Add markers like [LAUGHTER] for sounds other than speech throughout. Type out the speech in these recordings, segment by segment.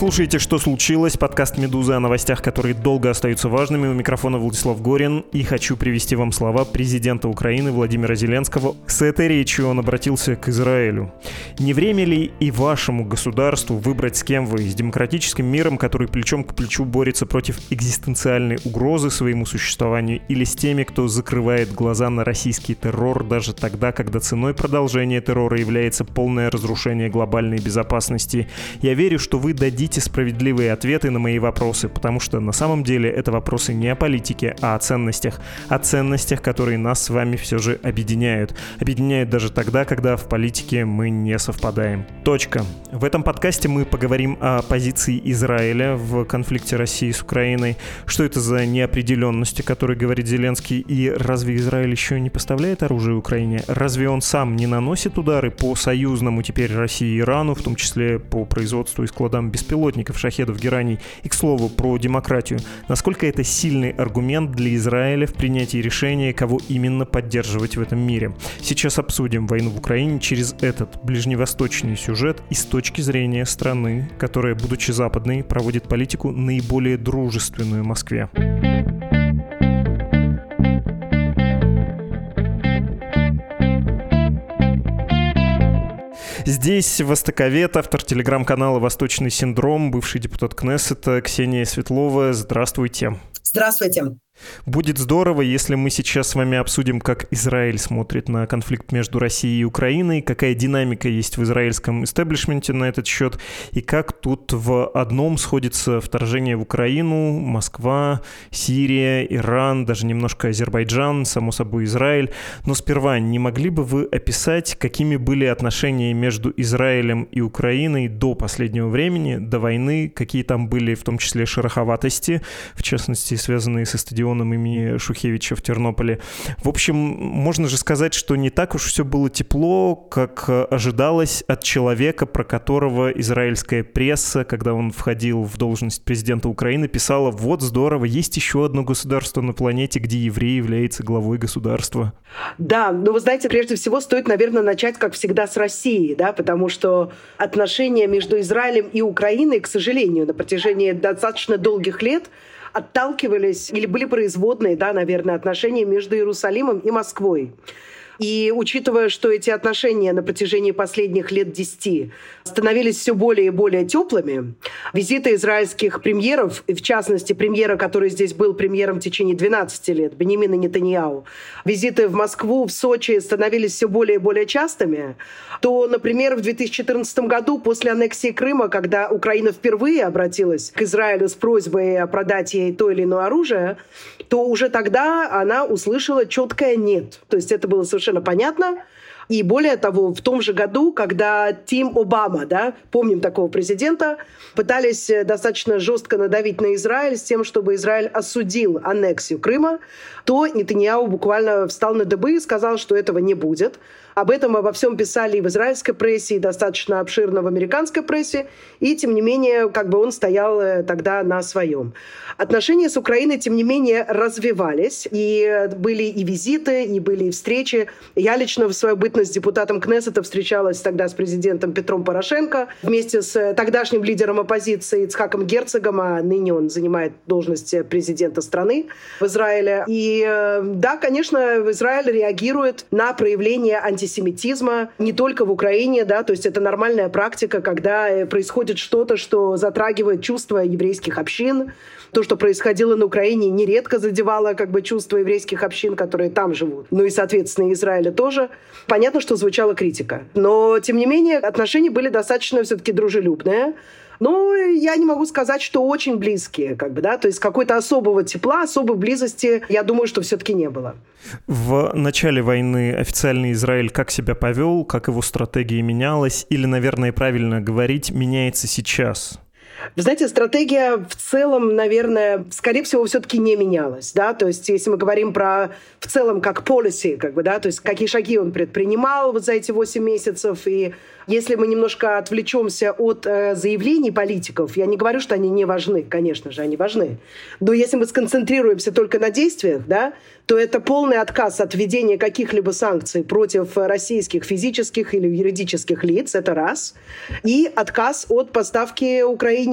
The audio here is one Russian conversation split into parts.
Слушаете «Что случилось?» Подкаст «Медузы» о новостях, которые долго остаются важными. У микрофона Владислав Горин. И хочу привести вам слова президента Украины Владимира Зеленского. С этой речью он обратился к Израилю. «Не время ли и вашему государству выбрать, с кем вы? С демократическим миром, который плечом к плечу борется против экзистенциальной угрозы своему существованию, или с теми, кто закрывает глаза на российский террор даже тогда, когда ценой продолжения террора является полное разрушение глобальной безопасности? Я верю, что вы дадите дадите справедливые ответы на мои вопросы, потому что на самом деле это вопросы не о политике, а о ценностях. О ценностях, которые нас с вами все же объединяют. Объединяют даже тогда, когда в политике мы не совпадаем. Точка. В этом подкасте мы поговорим о позиции Израиля в конфликте России с Украиной. Что это за неопределенности, о которой говорит Зеленский, и разве Израиль еще не поставляет оружие Украине? Разве он сам не наносит удары по союзному теперь России и Ирану, в том числе по производству и складам беспилотников? Беспилотников, шахедов, гераний. И, к слову, про демократию. Насколько это сильный аргумент для Израиля в принятии решения, кого именно поддерживать в этом мире. Сейчас обсудим войну в Украине через этот ближневосточный сюжет и с точки зрения страны, которая, будучи западной, проводит политику наиболее дружественную Москве. Здесь востоковед, автор телеграм-канала «Восточный синдром», бывший депутат Кнессета Ксения Светлова. Здравствуйте. Здравствуйте. Будет здорово, если мы сейчас с вами обсудим, как Израиль смотрит на конфликт между Россией и Украиной, какая динамика есть в израильском истеблишменте на этот счет, и как тут в одном сходится вторжение в Украину, Москва, Сирия, Иран, даже немножко Азербайджан, само собой Израиль. Но сперва, не могли бы вы описать, какими были отношения между Израилем и Украиной до последнего времени, до войны, какие там были в том числе шероховатости, в частности, связанные со стадионом стадионом имени Шухевича в Тернополе. В общем, можно же сказать, что не так уж все было тепло, как ожидалось от человека, про которого израильская пресса, когда он входил в должность президента Украины, писала, вот здорово, есть еще одно государство на планете, где еврей является главой государства. Да, но вы знаете, прежде всего стоит, наверное, начать, как всегда, с России, да, потому что отношения между Израилем и Украиной, к сожалению, на протяжении достаточно долгих лет отталкивались или были производные, да, наверное, отношения между Иерусалимом и Москвой. И учитывая, что эти отношения на протяжении последних лет десяти становились все более и более теплыми, визиты израильских премьеров, в частности премьера, который здесь был премьером в течение 12 лет, Бенемина Нетаньяу, визиты в Москву, в Сочи становились все более и более частыми, то, например, в 2014 году, после аннексии Крыма, когда Украина впервые обратилась к Израилю с просьбой продать ей то или иное оружие, то уже тогда она услышала четкое «нет». То есть это было совершенно понятно. И более того, в том же году, когда Тим Обама, да, помним такого президента, пытались достаточно жестко надавить на Израиль с тем, чтобы Израиль осудил аннексию Крыма, то Нетаньяу буквально встал на дыбы и сказал, что этого не будет. Об этом обо всем писали и в израильской прессе, и достаточно обширно в американской прессе. И, тем не менее, как бы он стоял э, тогда на своем. Отношения с Украиной, тем не менее, развивались. И были и визиты, и были и встречи. Я лично в свою бытность депутатом Кнессета встречалась тогда с президентом Петром Порошенко вместе с тогдашним лидером оппозиции Ицхаком Герцогом, а ныне он занимает должность президента страны в Израиле. И э, да, конечно, Израиль реагирует на проявление антисемитизма антисемитизма не только в Украине, да, то есть это нормальная практика, когда э, происходит что-то, что затрагивает чувства еврейских общин. То, что происходило на Украине, нередко задевало как бы чувства еврейских общин, которые там живут. Ну и, соответственно, Израиля тоже. Понятно, что звучала критика. Но, тем не менее, отношения были достаточно все-таки дружелюбные. Ну, я не могу сказать, что очень близкие, как бы, да, то есть какой-то особого тепла, особой близости, я думаю, что все-таки не было. В начале войны официальный Израиль как себя повел, как его стратегия менялась, или, наверное, правильно говорить, меняется сейчас? Вы знаете, стратегия в целом, наверное, скорее всего, все-таки не менялась, да, то есть если мы говорим про в целом как policy, как бы, да, то есть какие шаги он предпринимал вот за эти 8 месяцев и если мы немножко отвлечемся от э, заявлений политиков, я не говорю, что они не важны, конечно же, они важны. Но если мы сконцентрируемся только на действиях, да, то это полный отказ от введения каких-либо санкций против российских физических или юридических лиц, это раз. И отказ от поставки Украине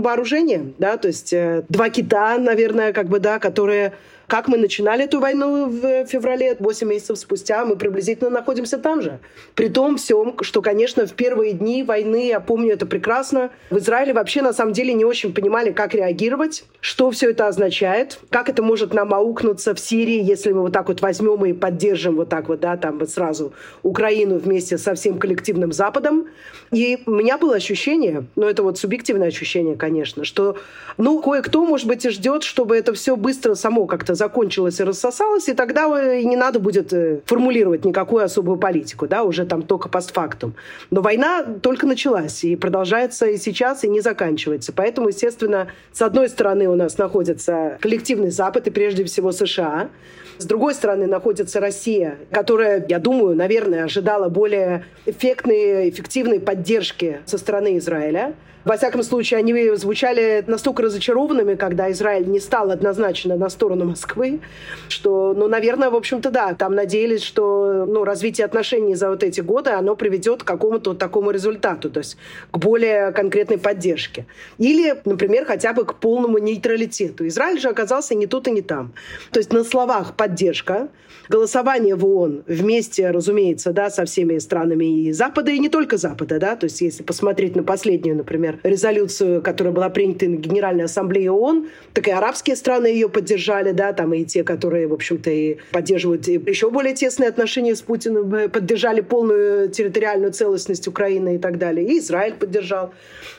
вооружения, да, то есть э, два кита, наверное, как бы, да, которые как мы начинали эту войну в феврале, 8 месяцев спустя, мы приблизительно находимся там же. При том всем, что, конечно, в первые дни войны, я помню это прекрасно, в Израиле вообще на самом деле не очень понимали, как реагировать, что все это означает, как это может нам аукнуться в Сирии, если мы вот так вот возьмем и поддержим вот так вот, да, там вот сразу Украину вместе со всем коллективным Западом. И у меня было ощущение, ну это вот субъективное ощущение, конечно, что, ну, кое-кто, может быть, и ждет, чтобы это все быстро само как-то закончилось и рассосалось, и тогда и не надо будет э, формулировать никакую особую политику, да, уже там только постфактум. Но война только началась и продолжается и сейчас, и не заканчивается. Поэтому, естественно, с одной стороны у нас находится коллективный Запад и прежде всего США, с другой стороны находится Россия, которая, я думаю, наверное, ожидала более эффектной, эффективной поддержки со стороны Израиля. Во всяком случае, они звучали настолько разочарованными, когда Израиль не стал однозначно на сторону Москвы, что, ну, наверное, в общем-то, да, там надеялись, что ну, развитие отношений за вот эти годы, оно приведет к какому-то такому результату, то есть к более конкретной поддержке. Или, например, хотя бы к полному нейтралитету. Израиль же оказался не тут и не там. То есть на словах поддержка, голосование в ООН вместе, разумеется, да, со всеми странами и Запада, и не только Запада, да, то есть если посмотреть на последнюю, например, резолюцию, которая была принята на Генеральной Ассамблее ООН, так и арабские страны ее поддержали, да, там и те, которые, в общем-то, и поддерживают еще более тесные отношения с Путиным, э, поддержали полную территориальную целостность Украины и так далее. И Израиль поддержал.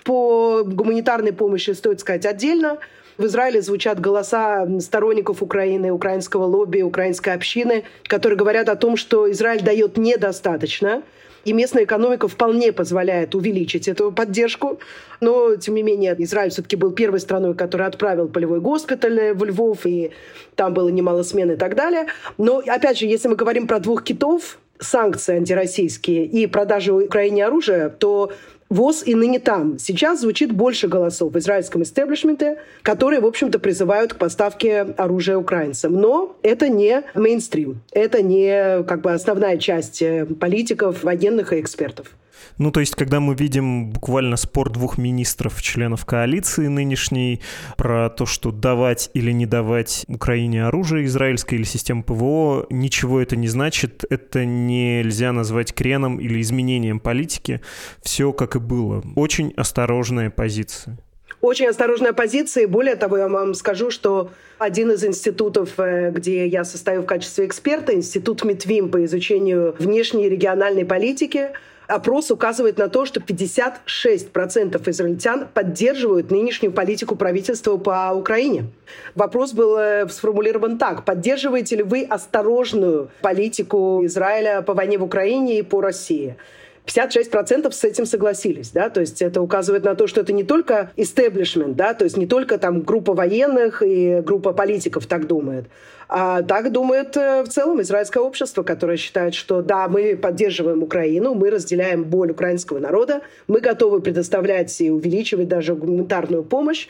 По гуманитарной помощи стоит сказать отдельно. В Израиле звучат голоса сторонников Украины, украинского лобби, украинской общины, которые говорят о том, что Израиль дает недостаточно, и местная экономика вполне позволяет увеличить эту поддержку. Но, тем не менее, Израиль все-таки был первой страной, которая отправил полевой госпиталь в Львов, и там было немало смен и так далее. Но, опять же, если мы говорим про двух китов, санкции антироссийские и продажи Украине оружия, то ВОЗ и ныне там. Сейчас звучит больше голосов в израильском истеблишменте, которые, в общем-то, призывают к поставке оружия украинцам. Но это не мейнстрим, это не как бы основная часть э, политиков, военных и экспертов. Ну, то есть, когда мы видим буквально спор двух министров, членов коалиции нынешней, про то, что давать или не давать Украине оружие израильское или систему ПВО, ничего это не значит. Это нельзя назвать креном или изменением политики. Все как и было. Очень осторожная позиция. Очень осторожная позиция. И более того, я вам скажу, что один из институтов, э, где я состою в качестве эксперта, институт МИТВИМ по изучению внешней региональной политики, опрос указывает на то, что 56% израильтян поддерживают нынешнюю политику правительства по Украине. Вопрос был э, сформулирован так. Поддерживаете ли вы осторожную политику Израиля по войне в Украине и по России? 56% с этим согласились, да, то есть это указывает на то, что это не только истеблишмент, да, то есть не только там группа военных и группа политиков так думает, а так думает э, в целом израильское общество, которое считает, что да, мы поддерживаем Украину, мы разделяем боль украинского народа, мы готовы предоставлять и увеличивать даже гуманитарную помощь,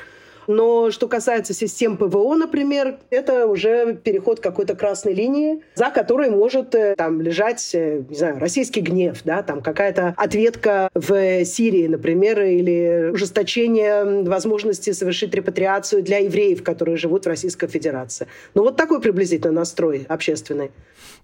но что касается систем ПВО, например, это уже переход какой-то красной линии, за которой может э, там лежать, э, не знаю, российский гнев, да, там какая-то ответка в Сирии, например, или ужесточение возможности совершить репатриацию для евреев, которые живут в Российской Федерации. Ну вот такой приблизительно настрой общественный.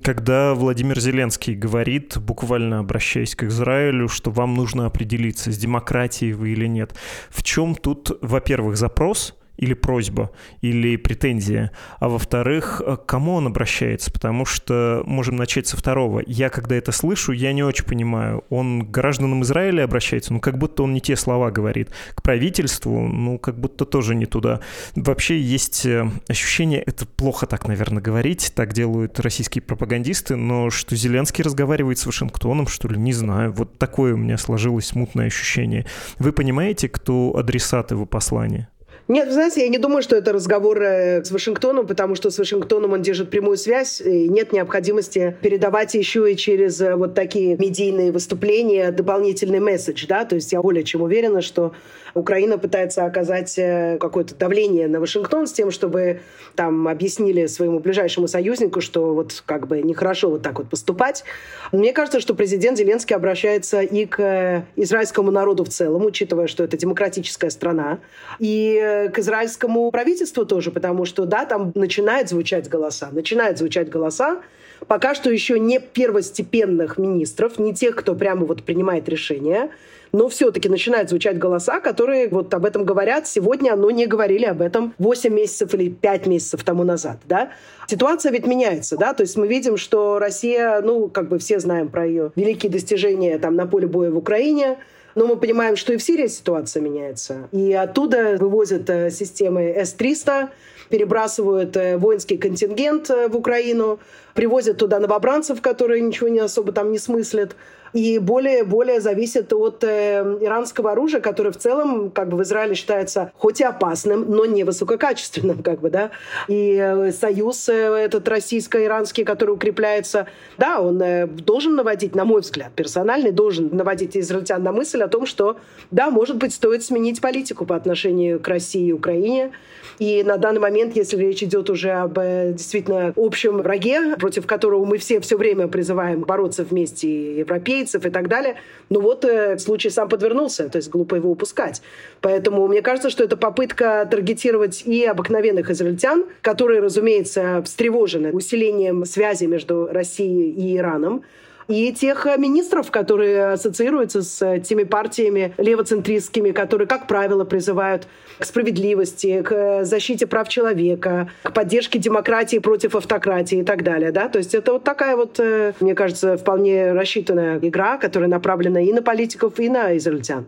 Когда Владимир Зеленский говорит, буквально обращаясь к Израилю, что вам нужно определиться, с демократией вы или нет, в чем тут, во-первых, запрос, или просьба, или претензия, а во-вторых, к кому он обращается, потому что можем начать со второго. Я, когда это слышу, я не очень понимаю. Он к гражданам Израиля обращается, ну, как будто он не те слова говорит. К правительству, ну, как будто тоже не туда. Вообще есть э, ощущение, это плохо так, наверное, говорить, так делают российские пропагандисты, но что Зеленский разговаривает с Вашингтоном, что ли, не знаю. Вот такое у меня сложилось смутное ощущение. Вы понимаете, кто адресат его послания? Нет, вы знаете, я не думаю, что это разговор э, с Вашингтоном, потому что с Вашингтоном он держит прямую связь, и нет необходимости передавать еще и через э, вот такие медийные выступления дополнительный месседж, да, то есть я более чем уверена, что Украина пытается оказать э, какое-то давление на Вашингтон с тем, чтобы там объяснили своему ближайшему союзнику, что вот как бы нехорошо вот так вот поступать. Мне кажется, что президент Зеленский обращается и к израильскому народу в целом, учитывая, что это демократическая страна, и к израильскому правительству тоже, потому что, да, там начинают звучать голоса, начинают звучать голоса, пока что еще не первостепенных министров, не тех, кто прямо вот принимает решения, но все-таки начинают звучать голоса, которые вот об этом говорят сегодня, но не говорили об этом 8 месяцев или 5 месяцев тому назад, да. Ситуация ведь меняется, да, то есть мы видим, что Россия, ну, как бы все знаем про ее великие достижения там на поле боя в Украине, но мы понимаем, что и в Сирии ситуация меняется. И оттуда вывозят э, системы С-300, перебрасывают э, воинский контингент э, в Украину, привозят туда новобранцев, которые ничего не особо там не смыслят и более, более зависит от э, иранского оружия, которое в целом как бы в Израиле считается хоть и опасным, но не высококачественным, как бы, да. И э, союз э, этот российско-иранский, который укрепляется, да, он э, должен наводить, на мой взгляд, персональный, должен наводить израильтян на мысль о том, что, да, может быть, стоит сменить политику по отношению к России и Украине, и на данный момент, если речь идет уже об э, действительно общем враге, против которого мы все все время призываем бороться вместе европейцев и так далее, ну вот э, случай сам подвернулся, то есть глупо его упускать. Поэтому мне кажется, что это попытка таргетировать и обыкновенных израильтян, которые, разумеется, встревожены усилением связи между Россией и Ираном, и тех э, министров, которые ассоциируются с э, теми партиями левоцентристскими, которые, как правило, призывают к справедливости, к э, защите прав человека, к поддержке демократии против автократии и так далее. Да? То есть это вот такая вот, мне кажется, вполне рассчитанная игра, которая направлена и на политиков, и на израильтян.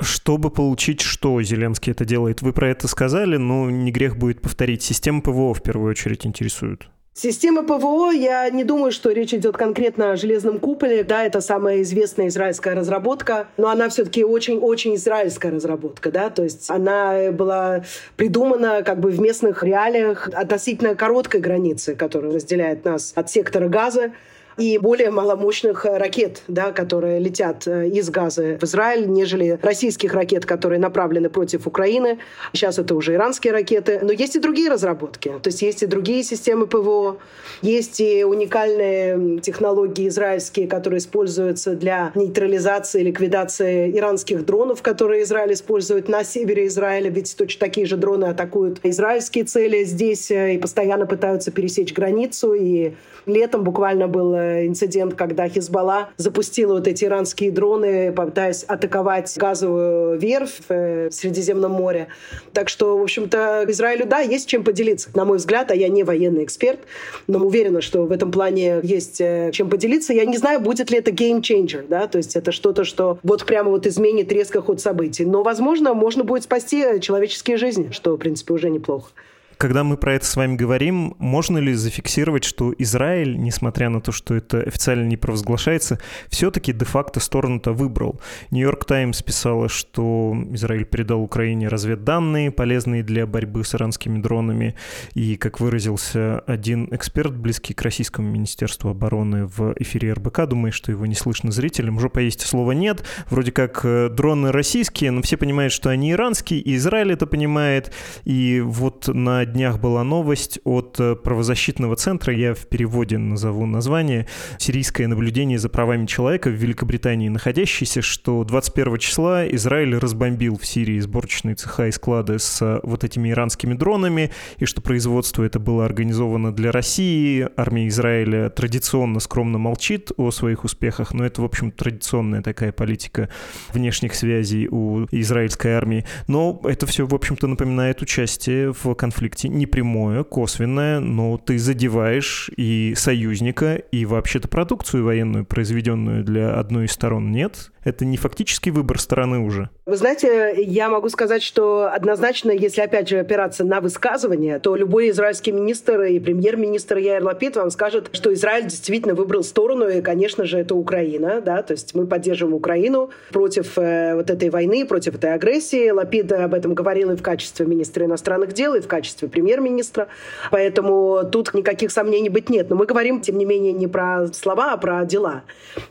Чтобы получить, что Зеленский это делает, вы про это сказали, но не грех будет повторить. Система ПВО в первую очередь интересует. Система ПВО, я не думаю, что речь идет конкретно о железном куполе. Да, это самая известная израильская разработка, но она все-таки очень-очень израильская разработка. Да? То есть она была придумана как бы в местных реалиях относительно короткой границы, которая разделяет нас от сектора газа и более маломощных э, ракет, да, которые летят э, из Газа в Израиль, нежели российских ракет, которые направлены против Украины. Сейчас это уже иранские ракеты. Но есть и другие разработки. То есть есть и другие системы ПВО, есть и уникальные технологии израильские, которые используются для нейтрализации, ликвидации иранских дронов, которые Израиль использует на севере Израиля. Ведь точно такие же дроны атакуют израильские цели здесь э, и постоянно пытаются пересечь границу. И летом буквально был инцидент, когда Хизбалла запустила вот эти иранские дроны, пытаясь атаковать газовую верфь в Средиземном море. Так что, в общем-то, Израилю, да, есть чем поделиться, на мой взгляд, а я не военный эксперт, но уверена, что в этом плане есть э, чем поделиться. Я не знаю, будет ли это changer, да, то есть это что-то, что вот прямо вот изменит резко ход событий. Но, возможно, можно будет спасти человеческие жизни, что, в принципе, уже неплохо. Когда мы про это с вами говорим, можно ли зафиксировать, что Израиль, несмотря на то, что это официально не провозглашается, все-таки де-факто сторону-то выбрал? Нью-Йорк Таймс писала, что Израиль передал Украине разведданные, полезные для борьбы с иранскими дронами. И, как выразился один эксперт, близкий к Российскому Министерству обороны в эфире РБК, думает, что его не слышно зрителям, уже поесть слова нет. Вроде как э, дроны российские, но все понимают, что они иранские, и Израиль это понимает. И вот на днях была новость от э, правозащитного центра, я в переводе назову название, «Сирийское наблюдение за правами человека» в Великобритании находящийся, что 21 числа Израиль разбомбил в Сирии сборочные цеха и склады с э, вот этими иранскими дронами, и что производство это было организовано для России. Армия Израиля традиционно скромно молчит о своих успехах, но это, в общем, традиционная такая политика внешних связей у израильской армии. Но это все, в общем-то, напоминает участие в конфликте не прямое, косвенное, но ты задеваешь и союзника, и вообще-то продукцию военную, произведенную для одной из сторон, нет? Это не фактический выбор стороны уже? Вы знаете, я могу сказать, что однозначно, если опять же опираться на высказывания, то любой израильский министр и премьер-министр Яир Лапид вам скажет, что Израиль действительно выбрал сторону, и, конечно же, это Украина, да, то есть мы поддерживаем Украину против э, вот этой войны, против этой агрессии. Лапид об этом говорил и в качестве министра иностранных дел, и в качестве премьер-министра, поэтому тут никаких сомнений быть нет. Но мы говорим, тем не менее, не про слова, а про дела.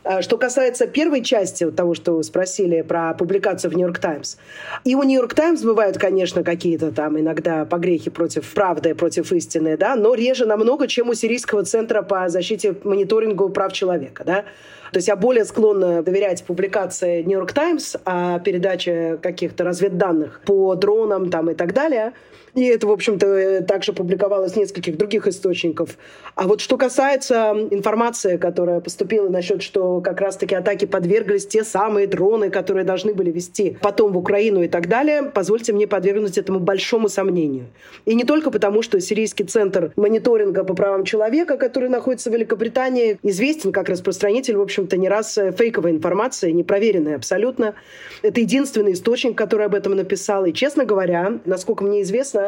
А что касается первой части того, что вы спросили про публикацию в «Нью-Йорк Таймс». И у «Нью-Йорк Таймс» бывают, конечно, какие-то там иногда погрехи против правды, против истины, да, но реже намного, чем у Сирийского центра по защите мониторингу прав человека, да. То есть я более склонна доверять публикации «Нью-Йорк Таймс», а передаче каких-то разведданных по дронам там и так далее – и это, в общем-то, также публиковалось в нескольких других источников. А вот что касается информации, которая поступила насчет, что как раз-таки атаки подверглись те самые дроны, которые должны были вести потом в Украину и так далее, позвольте мне подвергнуть этому большому сомнению. И не только потому, что Сирийский центр мониторинга по правам человека, который находится в Великобритании, известен как распространитель, в общем-то, не раз фейковой информации, непроверенной абсолютно. Это единственный источник, который об этом написал. И, честно говоря, насколько мне известно,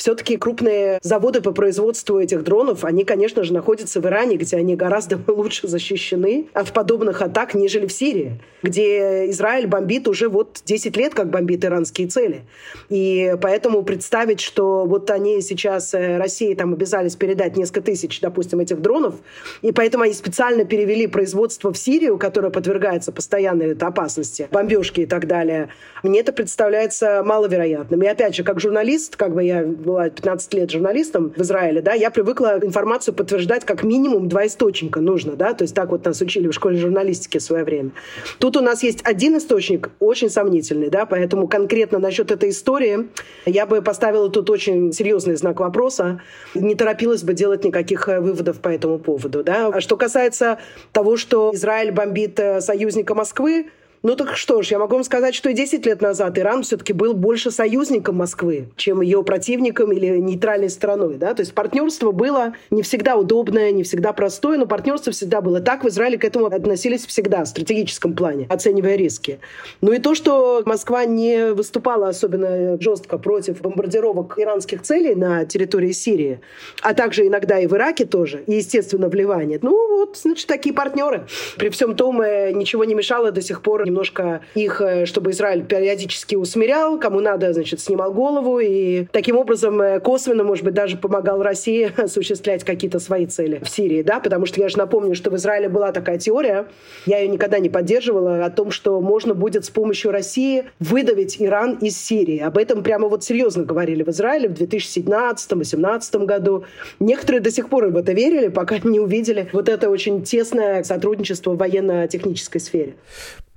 все-таки крупные заводы по производству этих дронов, они, конечно же, находятся в Иране, где они гораздо [LAUGHS] лучше защищены от подобных атак, нежели в Сирии, где Израиль бомбит уже вот 10 лет, как бомбит иранские цели. И поэтому представить, что вот они сейчас, э, России там обязались передать несколько тысяч, допустим, этих дронов, и поэтому они специально перевели производство в Сирию, которое подвергается постоянной опасности, бомбежки и так далее, мне это представляется маловероятным. И опять же, как журналист, как бы я была 15 лет журналистом в Израиле, да, я привыкла информацию подтверждать как минимум два источника нужно, да, то есть так вот нас учили в школе журналистики в свое время. Тут у нас есть один источник, очень сомнительный, да, поэтому конкретно насчет этой истории я бы поставила тут очень серьезный знак вопроса, не торопилась бы делать никаких э, выводов по этому поводу, да. А что касается того, что Израиль бомбит э, союзника Москвы, ну так что ж, я могу вам сказать, что и 10 лет назад Иран все-таки был больше союзником Москвы, чем ее противником или нейтральной страной. Да? То есть партнерство было не всегда удобное, не всегда простое, но партнерство всегда было. Так в Израиле к этому относились всегда в стратегическом плане, оценивая риски. Ну и то, что Москва не выступала особенно жестко против бомбардировок иранских целей на территории Сирии, а также иногда и в Ираке тоже, и, естественно, в Ливане. Ну вот, значит, такие партнеры. При всем том, э, ничего не мешало до сих пор немножко их, э, чтобы Израиль периодически усмирял, кому надо, значит, снимал голову, и таким образом э, косвенно, может быть, даже помогал России [LAUGHS] осуществлять какие-то свои цели в Сирии, да, потому что я же напомню, что в Израиле была такая теория, я ее никогда не поддерживала, о том, что можно будет с помощью России выдавить Иран из Сирии. Об этом прямо вот серьезно говорили в Израиле в 2017-2018 году. Некоторые до сих пор в это верили, пока не увидели вот это очень тесное сотрудничество в военно-технической сфере.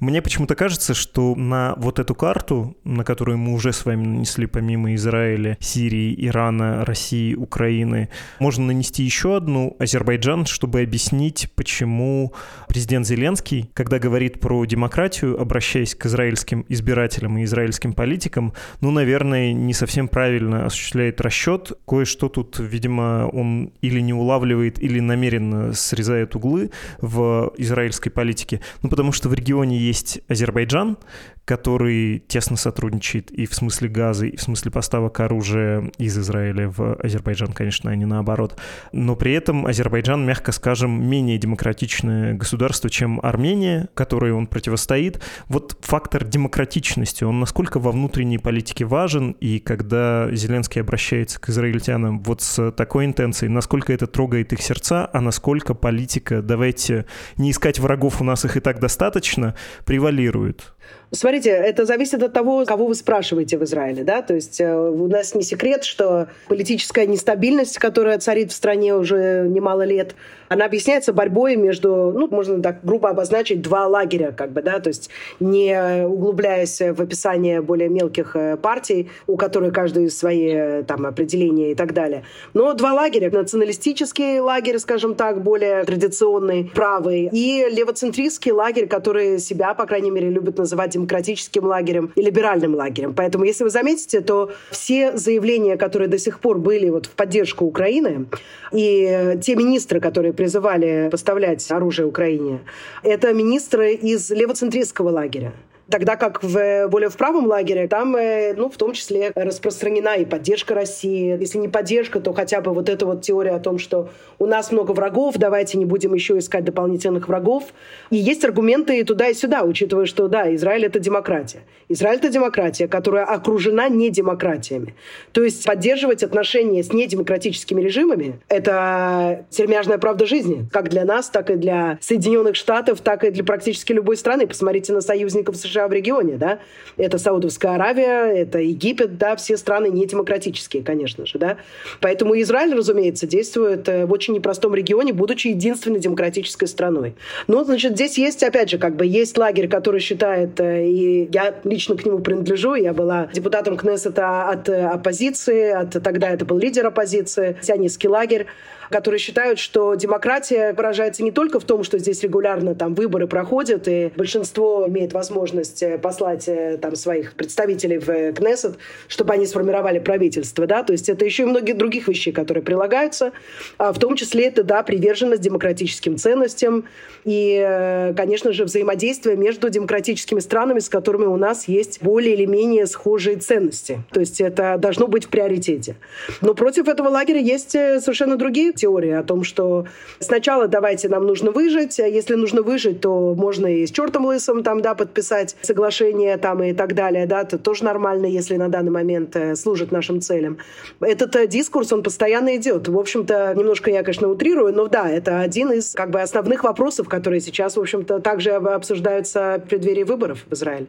Мне почему-то кажется, что на вот эту карту, на которую мы уже с вами нанесли помимо Израиля, Сирии, Ирана, России, Украины, можно нанести еще одну Азербайджан, чтобы объяснить, почему президент Зеленский, когда говорит про демократию, обращаясь к израильским избирателям и израильским политикам, ну, наверное, не совсем правильно осуществляет расчет. Кое-что тут, видимо, он или не улавливает, или намеренно срезает углы в израильской политике. Ну, потому что в регионе есть есть Азербайджан, который тесно сотрудничает и в смысле газа, и в смысле поставок оружия из Израиля в Азербайджан, конечно, а не наоборот. Но при этом Азербайджан, мягко скажем, менее демократичное государство, чем Армения, которой он противостоит. Вот фактор демократичности, он насколько во внутренней политике важен, и когда Зеленский обращается к израильтянам вот с такой интенцией, насколько это трогает их сердца, а насколько политика, давайте не искать врагов, у нас их и так достаточно, превалирует. Смотрите, это зависит от того, кого вы спрашиваете в Израиле. Да? То есть э, у нас не секрет, что политическая нестабильность, которая царит в стране уже немало лет, она объясняется борьбой между, ну, можно так грубо обозначить, два лагеря, как бы, да, то есть не углубляясь в описание более мелких э, партий, у которых каждый свои э, там определения и так далее. Но два лагеря. Националистический лагерь, скажем так, более традиционный, правый, и левоцентристский лагерь, который себя, по крайней мере, любит называть демократическим лагерем и либеральным лагерем. Поэтому, если вы заметите, то все заявления, которые до сих пор были вот в поддержку Украины, и те министры, которые призывали поставлять оружие Украине, это министры из левоцентристского лагеря. Тогда как в более в правом лагере, там, э, ну, в том числе распространена и поддержка России. Если не поддержка, то хотя бы вот эта вот теория о том, что у нас много врагов, давайте не будем еще искать дополнительных врагов. И есть аргументы и туда, и сюда, учитывая, что, да, Израиль — это демократия. Израиль — это демократия, которая окружена недемократиями. То есть поддерживать отношения с недемократическими режимами — это сермяжная правда жизни, как для нас, так и для Соединенных Штатов, так и для практически любой страны. Посмотрите на союзников США США в регионе, да, это Саудовская Аравия, это Египет, да, все страны не демократические, конечно же, да. Поэтому Израиль, разумеется, действует э, в очень непростом регионе, будучи единственной демократической страной. Но, значит, здесь есть, опять же, как бы есть лагерь, который считает, э, и я лично к нему принадлежу, я была депутатом Кнессета от оппозиции, от, тогда это был лидер оппозиции, сионистский лагерь, которые считают, что демократия выражается не только в том, что здесь регулярно там выборы проходят, и большинство имеет возможность э, послать э, там своих представителей в Кнессет, чтобы они сформировали правительство, да, то есть это еще и многие других вещей, которые прилагаются, а в том числе это, да, приверженность демократическим ценностям и, э, конечно же, взаимодействие между демократическими странами, с которыми у нас есть более или менее схожие ценности. То есть это должно быть в приоритете. Но против этого лагеря есть совершенно другие теория о том, что сначала давайте нам нужно выжить, а если нужно выжить, то можно и с чертом лысым там, да, подписать соглашение там и так далее, да, это тоже нормально, если на данный момент э, служит нашим целям. Этот э, дискурс, он постоянно идет. В общем-то, немножко я, конечно, утрирую, но да, это один из как бы основных вопросов, которые сейчас, в общем-то, также обсуждаются в преддверии выборов в Израиле.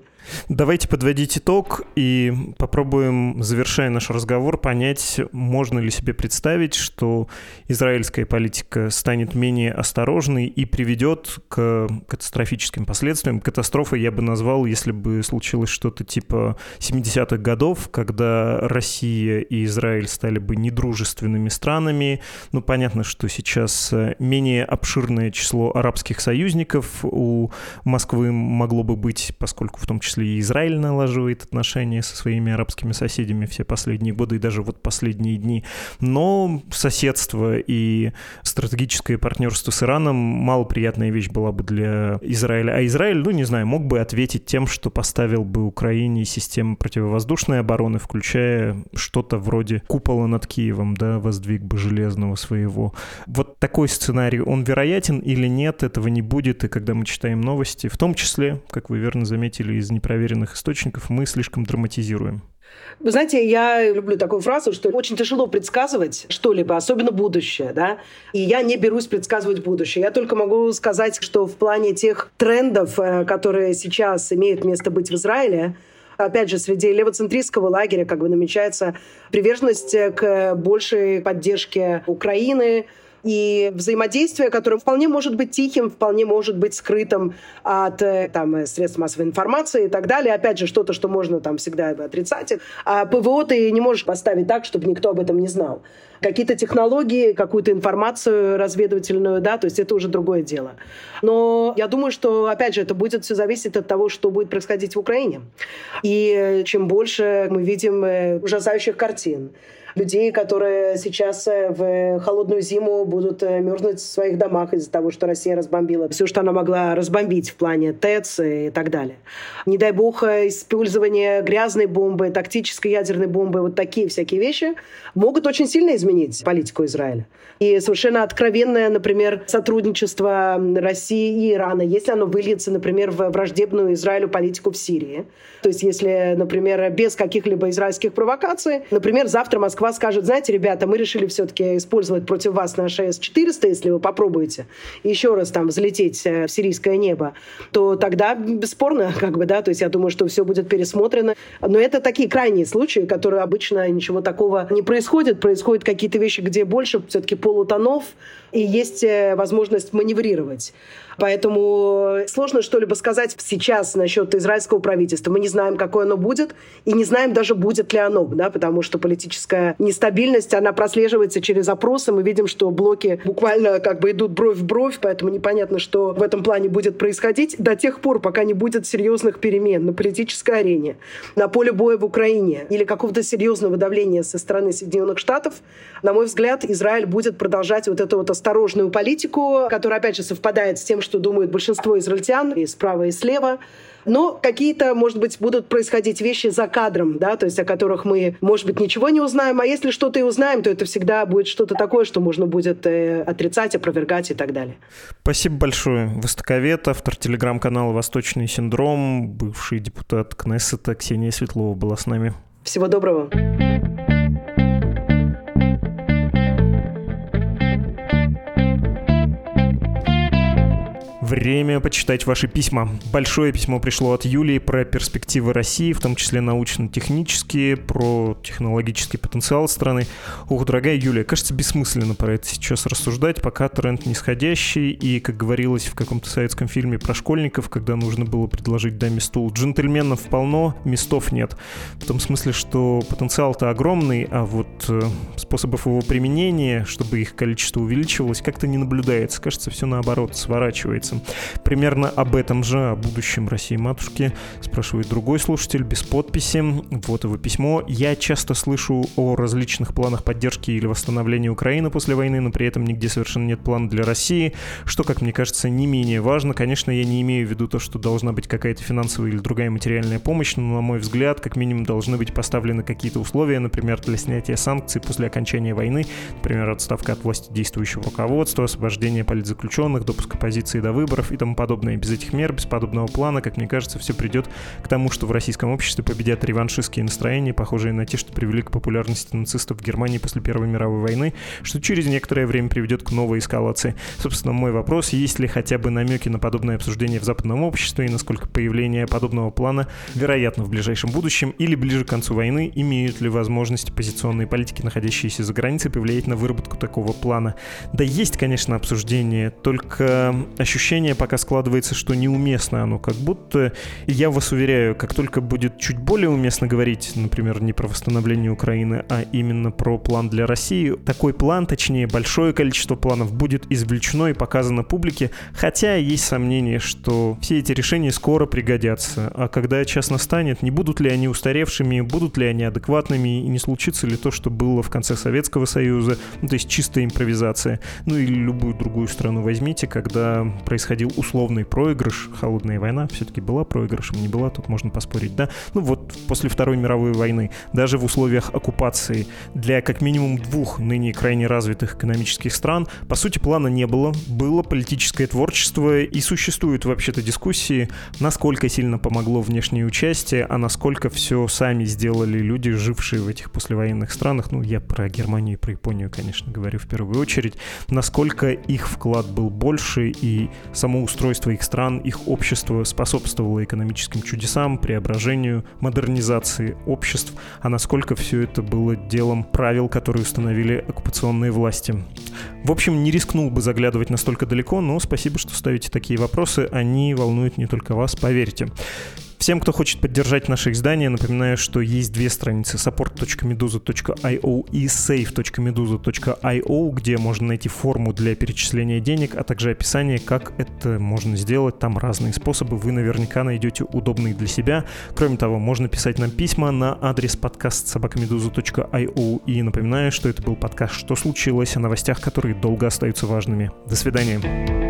Давайте подводить итог и попробуем, завершая наш разговор, понять, можно ли себе представить, что израильская политика станет менее осторожной и приведет к катастрофическим последствиям. Катастрофой я бы назвал, если бы случилось что-то типа 70-х годов, когда Россия и Израиль стали бы недружественными странами. Ну, понятно, что сейчас менее обширное число арабских союзников у Москвы могло бы быть, поскольку в том числе и Израиль налаживает отношения со своими арабскими соседями все последние годы и даже вот последние дни. Но соседство и стратегическое партнерство с Ираном малоприятная вещь была бы для Израиля. А Израиль, ну не знаю, мог бы ответить тем, что поставил бы Украине систему противовоздушной обороны, включая что-то вроде купола над Киевом, да, воздвиг бы железного своего. Вот такой сценарий, он вероятен или нет, этого не будет. И когда мы читаем новости, в том числе, как вы верно заметили, из непроверенных источников мы слишком драматизируем. Вы знаете, я люблю такую фразу, что очень тяжело предсказывать что-либо, особенно будущее, да. И я не берусь предсказывать будущее. Я только могу сказать, что в плане тех трендов, э, которые сейчас имеют место быть в Израиле, опять же, среди левоцентристского лагеря как бы намечается приверженность к большей поддержке Украины, и взаимодействие, которое вполне может быть тихим, вполне может быть скрытым от э, там, э, средств массовой информации и так далее. Опять же, что-то, что можно там всегда отрицать. А ПВО ты не можешь поставить так, чтобы никто об этом не знал. Какие-то технологии, какую-то информацию разведывательную, да, то есть это уже другое дело. Но я думаю, что, опять же, это будет все зависеть от того, что будет происходить в Украине. И чем больше мы видим э, ужасающих картин, людей, которые сейчас э, в холодную зиму будут э, мерзнуть в своих домах из-за того, что Россия разбомбила все, что она могла разбомбить в плане ТЭЦ и так далее. Не дай бог, использование грязной бомбы, тактической ядерной бомбы, вот такие всякие вещи могут очень сильно изменить политику Израиля. И совершенно откровенное, например, сотрудничество России и Ирана, если оно выльется, например, в враждебную Израилю политику в Сирии. То есть если, например, без каких-либо израильских провокаций, например, завтра Москва скажет, знаете, ребята, мы решили все-таки использовать против вас наши С-400, если вы попробуете еще раз там взлететь э, в сирийское небо, то тогда бесспорно, как бы, да, то есть я думаю, что все будет пересмотрено. Но это такие крайние случаи, которые обычно ничего такого не происходит. Происходят какие-то вещи, где больше все-таки полутонов, и есть э, возможность маневрировать. Поэтому сложно что-либо сказать сейчас насчет израильского правительства. Мы не знаем, какое оно будет, и не знаем даже, будет ли оно, да, потому что политическая нестабильность, она прослеживается через опросы. Мы видим, что блоки буквально как бы идут бровь в бровь, поэтому непонятно, что в этом плане будет происходить до тех пор, пока не будет серьезных перемен на политической арене, на поле боя в Украине или какого-то серьезного давления со стороны Соединенных Штатов. На мой взгляд, Израиль будет продолжать вот эту вот осторожную политику, которая, опять же, совпадает с тем, что думают большинство израильтян и справа, и слева. Но какие-то, может быть, будут происходить вещи за кадром, да, то есть о которых мы, может быть, ничего не узнаем, а если что-то и узнаем, то это всегда будет что-то такое, что можно будет э, отрицать, опровергать и так далее. Спасибо большое. Востоковед, автор телеграм-канала «Восточный синдром», бывший депутат Кнессета Ксения Светлова была с нами. Всего доброго. Время почитать ваши письма. Большое письмо пришло от Юлии про перспективы России, в том числе научно-технические, про технологический потенциал страны. Ох, дорогая Юлия, кажется, бессмысленно про это сейчас рассуждать, пока тренд нисходящий, и, как говорилось в каком-то советском фильме про школьников, когда нужно было предложить даме стул, джентльменов полно, местов нет. В том смысле, что потенциал-то огромный, а вот э, способов его применения, чтобы их количество увеличивалось, как-то не наблюдается. Кажется, все наоборот, сворачивается. Примерно об этом же, о будущем России-матушки, спрашивает другой слушатель без подписи. Вот его письмо. Я часто слышу о различных планах поддержки или восстановления Украины после войны, но при этом нигде совершенно нет плана для России, что, как мне кажется, не менее важно. Конечно, я не имею в виду то, что должна быть какая-то финансовая или другая материальная помощь, но, на мой взгляд, как минимум должны быть поставлены какие-то условия, например, для снятия санкций после окончания войны, например, отставка от власти действующего руководства, освобождение политзаключенных, допуск оппозиции до выборов, выборов и тому подобное. Без этих мер, без подобного плана, как мне кажется, все придет к тому, что в российском обществе победят реваншистские настроения, похожие на те, что привели к популярности нацистов в Германии после Первой мировой войны, что через некоторое время приведет к новой эскалации. Собственно, мой вопрос, есть ли хотя бы намеки на подобное обсуждение в западном обществе и насколько появление подобного плана вероятно в ближайшем будущем или ближе к концу войны, имеют ли возможность оппозиционные политики, находящиеся за границей, повлиять на выработку такого плана. Да есть, конечно, обсуждение, только ощущение ощущение пока складывается, что неуместно оно, как будто, я вас уверяю, как только будет чуть более уместно говорить, например, не про восстановление Украины, а именно про план для России, такой план, точнее, большое количество планов будет извлечено и показано публике, хотя есть сомнение, что все эти решения скоро пригодятся, а когда час настанет, не будут ли они устаревшими, будут ли они адекватными, и не случится ли то, что было в конце Советского Союза, ну, то есть чистая импровизация, ну или любую другую страну возьмите, когда происходит происходил условный проигрыш. Холодная война все-таки была проигрышем, не была, тут можно поспорить, да. Ну вот после Второй мировой войны, даже в условиях оккупации для как минимум двух ныне крайне развитых экономических стран, по сути, плана не было. Было политическое творчество и существуют вообще-то дискуссии, насколько сильно помогло внешнее участие, а насколько все сами сделали люди, жившие в этих послевоенных странах. Ну, я про Германию и про Японию, конечно, говорю в первую очередь. Насколько их вклад был больше и само устройство их стран, их общество способствовало экономическим чудесам, преображению, модернизации обществ, а насколько все это было делом правил, которые установили оккупационные власти. В общем, не рискнул бы заглядывать настолько далеко, но спасибо, что ставите такие вопросы, они волнуют не только вас, поверьте. Всем, кто хочет поддержать наше издание, напоминаю, что есть две страницы support.meduza.io и save.meduza.io, где можно найти форму для перечисления денег, а также описание, как это можно сделать. Там разные способы, вы наверняка найдете удобные для себя. Кроме того, можно писать нам письма на адрес подкаст собакамедуза.io и напоминаю, что это был подкаст «Что случилось?» о новостях, которые долго остаются важными. До свидания.